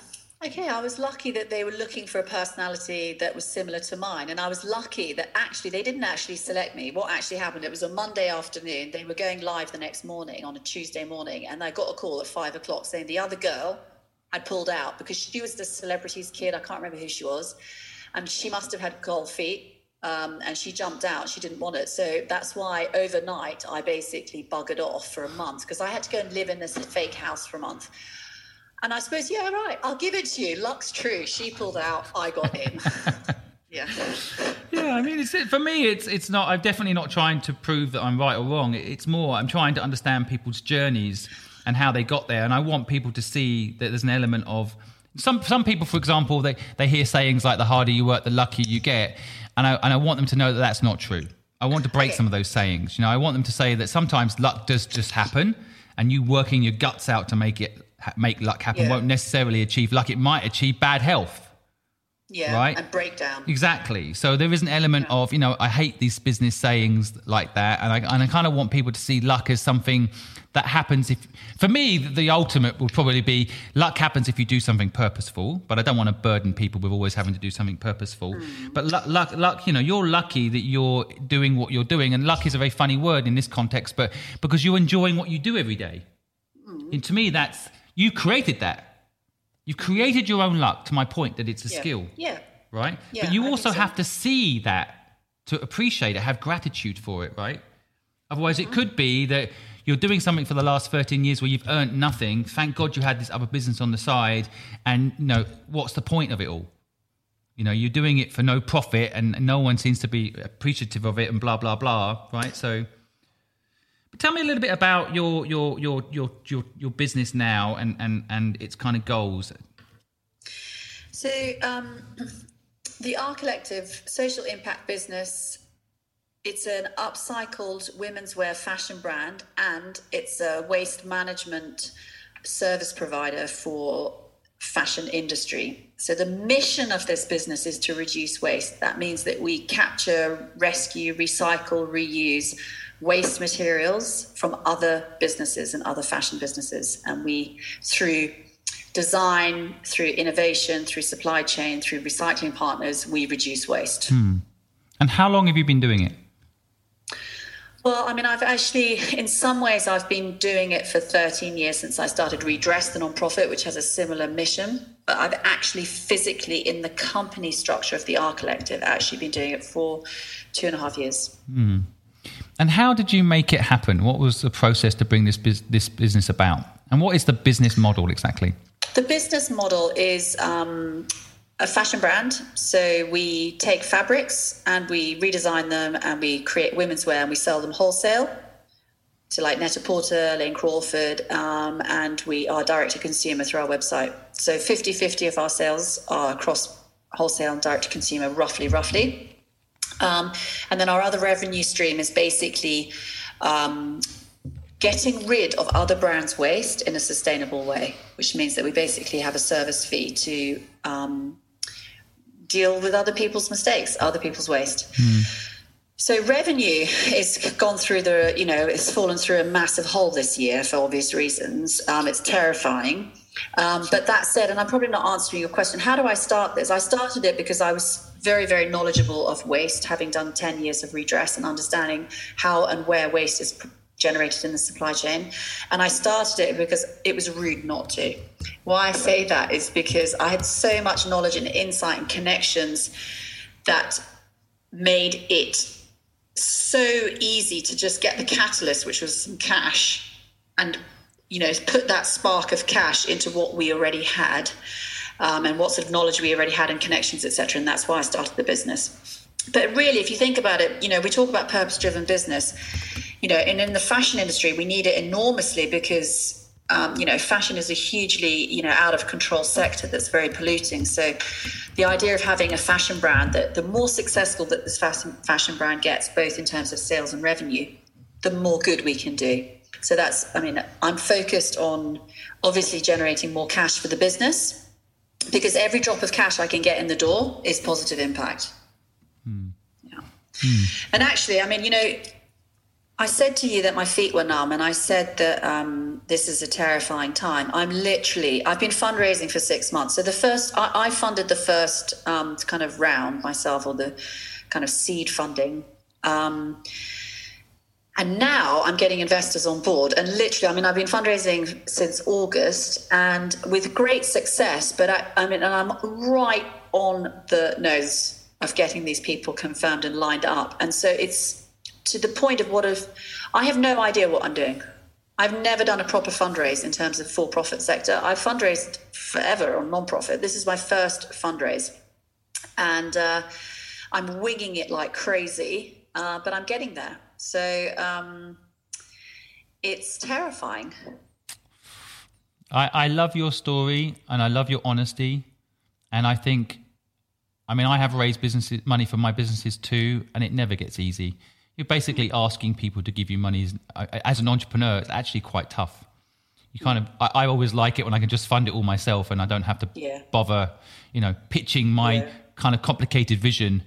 Okay, I was lucky that they were looking for a personality that was similar to mine. And I was lucky that actually they didn't actually select me. What actually happened, it was a Monday afternoon. They were going live the next morning on a Tuesday morning. And I got a call at five o'clock saying the other girl had pulled out because she was the celebrity's kid. I can't remember who she was. And she must have had cold feet. Um, and she jumped out. She didn't want it. So that's why overnight I basically buggered off for a month because I had to go and live in this fake house for a month. And I suppose, yeah, right, I'll give it to you. Luck's true. She pulled out, I got in. yeah. Yeah, I mean, it's for me. It's it's not. I'm definitely not trying to prove that I'm right or wrong. It's more I'm trying to understand people's journeys and how they got there, and I want people to see that there's an element of some some people, for example, they they hear sayings like "the harder you work, the luckier you get," and I and I want them to know that that's not true. I want to break Okay. some of those sayings. You know, I want them to say that sometimes luck does just happen, and you working your guts out to make it make luck happen Yeah. won't necessarily achieve luck. It might achieve bad health. Yeah. Right. And breakdown. Exactly. So there is an element of, you know, I hate these business sayings like that. And I, and I kind of want people to see luck as something that happens if, for me, the ultimate would probably be luck happens if you do something purposeful. But I don't want to burden people with always having to do something purposeful. Mm. But luck, luck, luck, you know, you're lucky that you're doing what you're doing. And luck is a very funny word in this context, but because you're enjoying what you do every day. Mm. And to me, that's, you created that. You've created your own luck to my point that it's a yeah. skill Yeah. right? Yeah, but you also so. have to see that to appreciate it, have gratitude for it, right? Otherwise, it mm-hmm. could be that you're doing something for the last 13 years where you've earned nothing. Thank God you had this other business on the side. And, you know, what's the point of it all? You know, you're doing it for no profit and no one seems to be appreciative of it and blah, blah, blah, right? So, tell me a little bit about your, your, your, your, your, your business now and, and, and its kind of goals. So, um, the R Collective social impact business, it's an upcycled women's wear fashion brand and it's a waste management service provider for fashion industry. So the mission of this business is to reduce waste. That means that we capture, rescue, recycle, reuse waste materials from other businesses and other fashion businesses and we through design, through innovation, through supply chain, through recycling partners, we reduce waste. Hmm. And how long have you been doing it? Well, I mean, I've actually, in some ways, I've been doing it for 13 years since I started Redress, the nonprofit, which has a similar mission. But I've actually physically, in the company structure of the R Collective, actually been doing it for two and a half years. Hmm. And how did you make it happen? What was the process to bring this this business about? And what is the business model exactly? The business model is um, a fashion brand. So we take fabrics and we redesign them and we create women's wear and we sell them wholesale to like Net-a-Porter, Lane Crawford, um, and we are direct to consumer through our website. So 50 50 of our sales are across wholesale and direct to consumer, roughly, roughly. Um, and then our other revenue stream is basically um, getting rid of other brands' waste in a sustainable way, which means that we basically have a service fee to um, deal with other people's mistakes, other people's waste. Mm. So revenue has gone through the, you know, it's fallen through a massive hole this year for obvious reasons. Um, it's terrifying. Um, but that said, and I'm probably not answering your question, how do I start this? I started it because I was very, very knowledgeable of waste, having done 10 years of Redress and understanding how and where waste is generated in the supply chain. And I started it because it was rude not to. Why I say that is because I had so much knowledge and insight and connections that made it so easy to just get the catalyst, which was some cash, and you know put that spark of cash into what we already had, um, and what sort of knowledge we already had and connections, etc. And that's why I started the business. But really, if you think about it, you know, we talk about purpose-driven business. You know, and in the fashion industry, we need it enormously because um, you know, fashion is a hugely, you know, out of control sector that's very polluting. So, the idea of having a fashion brand that the more successful that this fashion fashion brand gets, both in terms of sales and revenue, the more good we can do. So that's, I mean, I'm focused on obviously generating more cash for the business because every drop of cash I can get in the door is positive impact. Hmm. Yeah. Hmm. And actually, I mean, you know, I said to you that my feet were numb, and I said that um, this is a terrifying time. I'm literally, I've been fundraising for six months. So the first, I, I funded the first um, kind of round myself, or the kind of seed funding. Um, and now I'm getting investors on board. And literally, I mean, I've been fundraising since August and with great success. But I, I mean, I'm right on the nose of getting these people confirmed and lined up. And so it's, to the point of what if I have no idea what I'm doing. I've never done a proper fundraise in terms of for-profit sector. I've fundraised forever on non-profit. This is my first fundraise, and uh, I'm winging it like crazy, uh, but I'm getting there. So um, it's terrifying. I, I love your story and I love your honesty, and I think, I mean, I have raised businesses money for my businesses too, and it never gets easy you're basically asking people to give you money as an entrepreneur it's actually quite tough you kind of I, I, always like it when i can just fund it all myself and i don't have to yeah. bother you know pitching my yeah. kind of complicated vision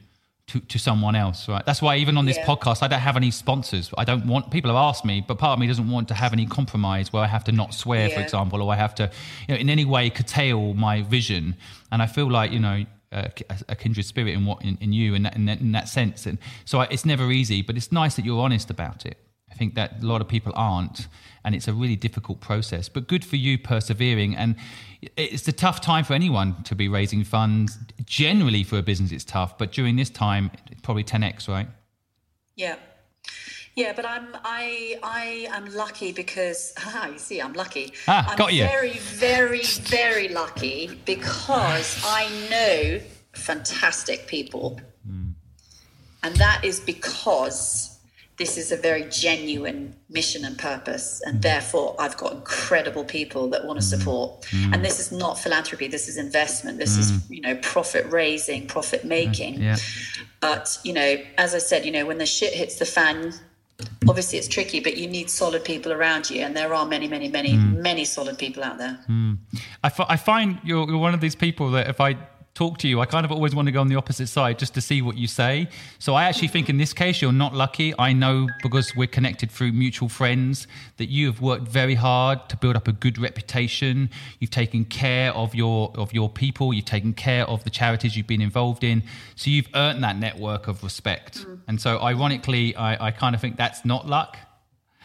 to, to someone else right that's why even on this yeah. podcast i don't have any sponsors i don't want people have asked me but part of me doesn't want to have any compromise where i have to not swear for example or i have to you know in any way curtail my vision and i feel like you know a, a kindred spirit in what in, in you in that, in that, in that sense. And so I, it's never easy, but it's nice that you're honest about it. I think that a lot of people aren't, and it's a really difficult process. But good for you persevering. And it's a tough time for anyone to be raising funds. Generally, for a business, it's tough, but during this time, probably 10x, right? Yeah, yeah, but I'm I I am lucky because ah, you see, I'm lucky. Ah, I'm got you. Very, very, very lucky because I know fantastic people, mm. and that is because this is a very genuine mission and purpose, and mm. therefore I've got incredible people that want to hmm. support. Mm. And this is not philanthropy; this is investment. This is hmm. you know profit raising, profit making. Yeah. But you know, as I said, you know, when the shit hits the fan, obviously it's tricky but you need solid people around you and there are many many many mm. many solid people out there mm. I, f- I find you're, you're one of these people that if i talk to you, I kind of always want to go on the opposite side just to see what you say. So I actually think in this case, you're not lucky. I know because we're connected through mutual friends that you have worked very hard to build up a good reputation. You've taken care of your of your people. You've taken care of the charities you've been involved in. So you've earned that network of respect. Mm. And so, ironically, I, I kind of think that's not luck.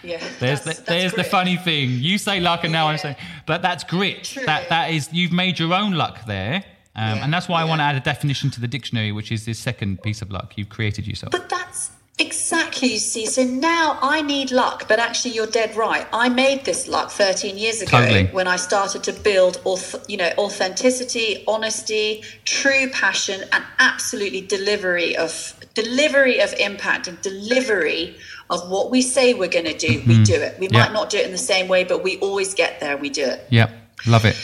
Yeah, there's the, there's the funny thing. You say luck, and now yeah. I'm saying, but that's grit. True. That that is you've made your own luck there. Um, yeah, and that's why yeah. I want to add a definition to the dictionary, which is this second piece of luck you've created yourself. But that's exactly. You see, so now I need luck, but actually, you're dead right. I made this luck 13 years ago Totally. when I started to build, auth- you know, authenticity, honesty, true passion, and absolutely delivery of delivery of impact and delivery of what we say we're going to do. We do it. We Mm-hmm. Might not do it in the same way, but we always get there. We do it. Yep. Love it.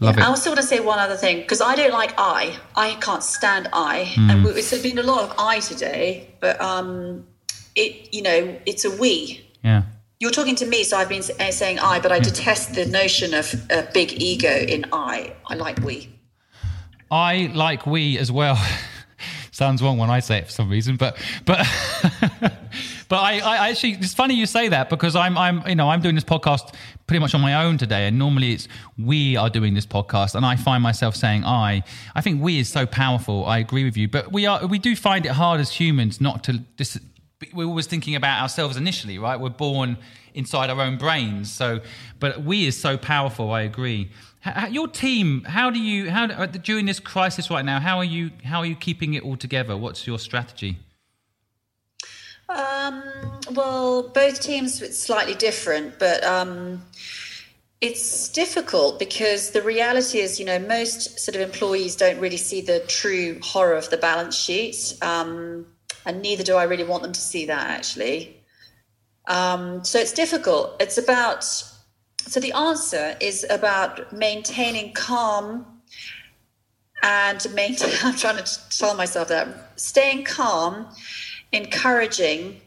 Love I it. also want to say one other thing because I don't like I. I can't stand I, Mm. and we- it's been a lot of I today. But um, it you know it's a we. Yeah. You're talking to me, so I've been saying I, but I detest the notion of a big ego in I. I like we. I like we as well. Sounds wrong when I say it for some reason, but but but I, I actually it's funny you say that because I'm I'm you know I'm doing this podcast pretty much on my own today, and normally it's we are doing this podcast, and I find myself saying I. I think we is so powerful. I agree with you, but we are we do find it hard as humans not to. Dis- we're always thinking about ourselves initially, right? We're born inside our own brains, so but we is so powerful. I agree. Your team, how do you how uh, during this crisis right now? How are you how are you keeping it all together? What's your strategy? Um, well, both teams it's slightly different, but um, it's difficult because the reality is, you know, most sort of employees don't really see the true horror of the balance sheet, um, and neither do I really want them to see that actually. Um, so it's difficult. It's about so the answer is about maintaining calm and maintain. I'm trying to tell myself that staying calm, encouraging,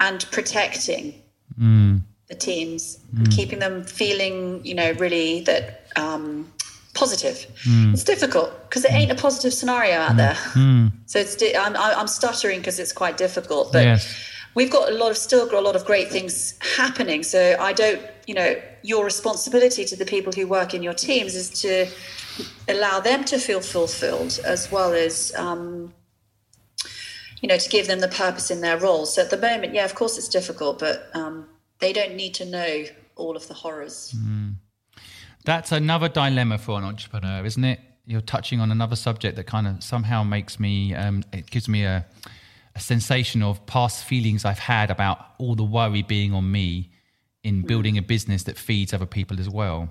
and protecting hmm. the teams, hmm. keeping them feeling, you know, really that um, positive. Hmm. It's difficult because there ain't a positive scenario out there. So it's di- I'm, I'm stuttering because it's quite difficult, but Yes. we've got a lot of still got a lot of great things happening. So I don't, you know, your responsibility to the people who work in your teams is to allow them to feel fulfilled as well as. Um, you know, to give them the purpose in their roles. So at the moment, yeah, of course it's difficult, but um, they don't need to know all of the horrors. That's another dilemma for an entrepreneur, isn't it? You're touching on another subject that kind of somehow makes me, um, it gives me a, a sensation of past feelings I've had about all the worry being on me in building a business that feeds other people as well.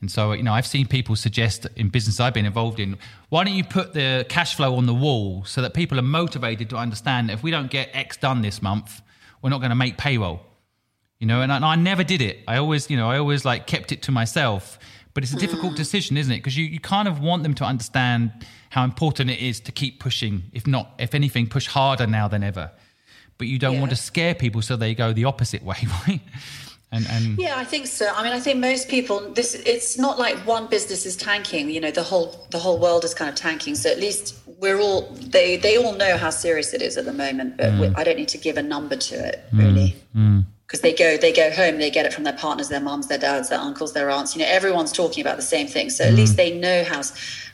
And so, you know, I've seen people suggest in business I've been involved in, why don't you put the cash flow on the wall so that people are motivated to understand that if we don't get X done this month, we're not going to make payroll you know? And I, and I never did it. I always you know i always like kept it to myself. But it's a difficult mm. decision isn't it? Because you, you kind of want them to understand how important it is to keep pushing if not if anything push harder now than ever. But you don't want to scare people so they go the opposite way right and and Yeah, I think so. I mean, I think most people this it's not like one business is tanking. You know, the whole the whole world is kind of tanking. So at least we're all they they all know how serious it is at the moment. But we, mm. I don't need to give a number to it mm. really. Mm. Because they go, they go home, they get it from their partners, their moms their dads, their uncles, their aunts. You know, everyone's talking about the same thing. So at least they know how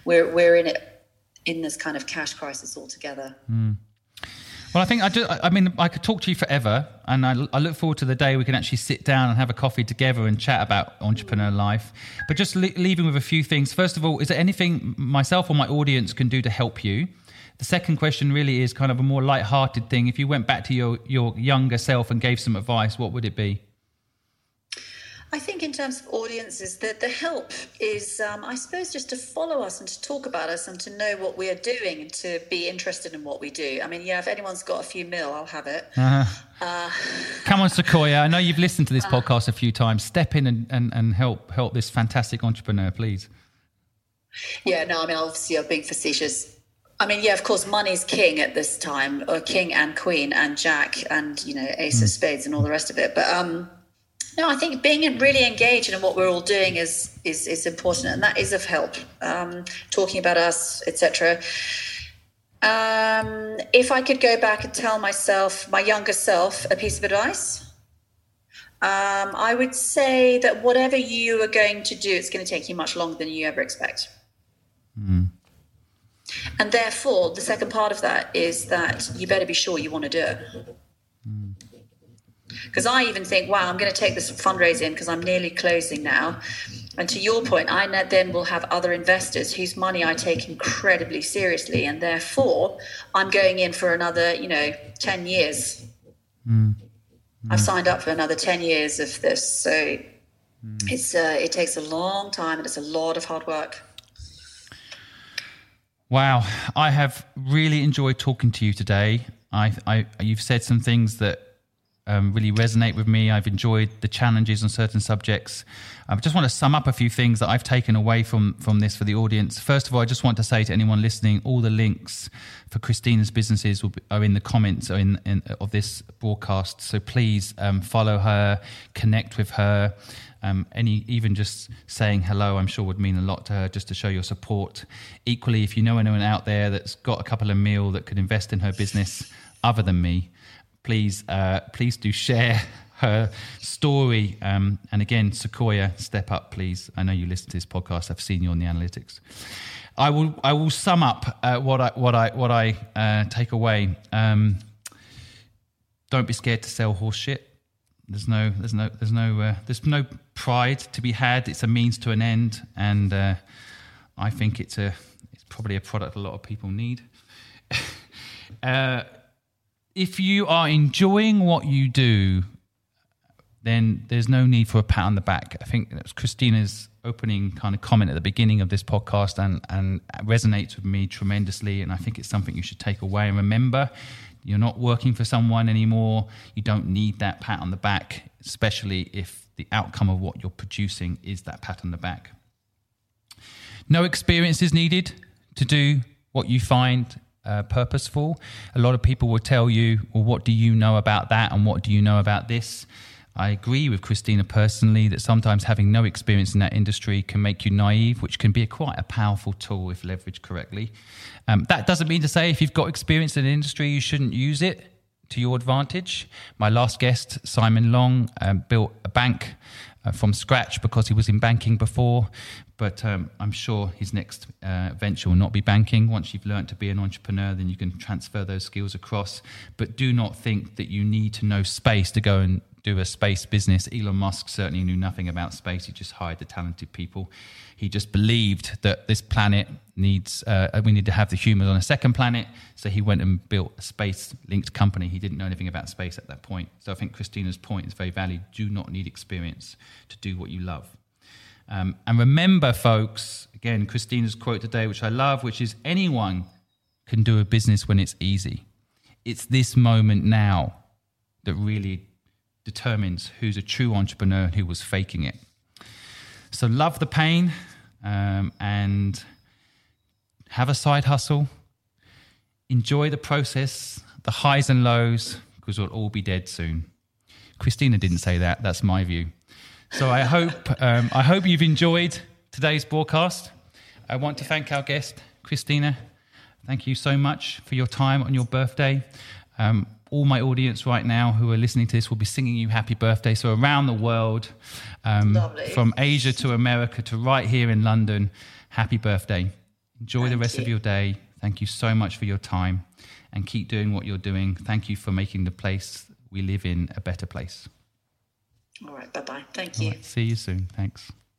we're we're in it in this kind of cash crisis altogether. Well, I think I do, I mean, I could talk to you forever, and I, I look forward to the day we can actually sit down and have a coffee together and chat about entrepreneur life. But just le- leaving with a few things. First of all, is there anything myself or my audience can do to help you? The second question really is kind of a more light-hearted thing. If you went back to your your younger self and gave some advice, what would it be? I think in terms of audiences, the, the help is, um, I suppose, just to follow us and to talk about us and to know what we are doing and to be interested in what we do. I mean, yeah, if anyone's got a few mil, I'll have it. Come on, Sequoia. I know you've listened to this podcast a few times. Step in and, and, and help help this fantastic entrepreneur, please. Yeah, no, I mean, obviously, I'm being facetious. I mean, yeah, of course, money's king at this time, or king and queen and jack and, you know, ace of spades and all the rest of it. But, um, no, I think being really engaged in what we're all doing is is, is important, and that is of help. Um, talking about us, etc. Um, if I could go back and tell myself, my younger self, a piece of advice, um, I would say that whatever you are going to do, it's going to take you much longer than you ever expect. And therefore, the second part of that is that you better be sure you want to do it. Because I even think, wow, I'm going to take this fundraising because I'm nearly closing now. And to your point, I then will have other investors whose money I take incredibly seriously. And therefore, I'm going in for another, you know, 10 years I've signed up for another 10 years of this. So mm. it's uh, it takes a long time and it's a lot of hard work. Wow, I have really enjoyed talking to you today. I, I you've said some things that um, really resonate with me. I've enjoyed the challenges on certain subjects. I just want to sum up a few things that I've taken away from from this for the audience. First of all, I just want to say to anyone listening, all the links for Christina's businesses be, are in the comments in, in, of this broadcast. So please um, follow her, connect with her. Um, any even just saying hello, I'm sure would mean a lot to her, just to show your support. Equally, if you know anyone out there that's got a couple of mil that could invest in her business, other than me, please uh, please do share her story. Um, and again, Sequoia, step up, please. I know you listen to this podcast. I've seen you on the analytics. I will I will sum up uh, what I what I what I uh, take away. Um, don't be scared to sell horse shit. There's no there's no there's no uh, there's no pride to be had. It's a means to an end, and uh, I think it's a it's probably a product a lot of people need. If you are enjoying what you do, then there's no need for a pat on the back. I think that was Christina's opening kind of comment at the beginning of this podcast and, and resonates with me tremendously. And I think it's something you should take away and remember. You're not working for someone anymore. You don't need that pat on the back, especially if the outcome of what you're producing is that pat on the back. No experience is needed to do what you find uh, purposeful. A lot of people will tell you, well, what do you know about that? And what do you know about this? I agree with Christina personally that sometimes having no experience in that industry can make you naive, which can be a, quite a powerful tool if leveraged correctly. Um, that doesn't mean to say if you've got experience in an industry, you shouldn't use it to your advantage. My last guest, Simon Long, um, built a bank uh, from scratch because he was in banking before. But um, I'm sure his next uh, venture will not be banking. Once you've learned to be an entrepreneur, then you can transfer those skills across. But do not think that you need to know space to go and do a space business. Elon Musk certainly knew nothing about space. He just hired the talented people. He just believed that this planet needs, uh, we need to have the humans on a second planet. So he went and built a space linked company. He didn't know anything about space at that point. So I think Christina's point is very valid. Do not need experience to do what you love. Um, and remember, folks, again, Christina's quote today, which I love, which is anyone can do a business when it's easy. It's this moment now that really determines who's a true entrepreneur and who was faking it. So love the pain um, and have a side hustle. Enjoy the process, the highs and lows, because we'll all be dead soon. Christina didn't say that. That's my view. So I hope um, I hope you've enjoyed today's broadcast. I want to thank our guest, Christina. Thank you so much for your time on your birthday. Um, all my audience right now who are listening to this will be singing you happy birthday. So around the world, um, from Asia to America to right here in London, happy birthday. Enjoy Thank the rest you. of your day. Thank you so much for your time and keep doing what you're doing. Thank you for making the place we live in a better place. All right. Bye bye. Thank you. Right, see you soon. Thanks.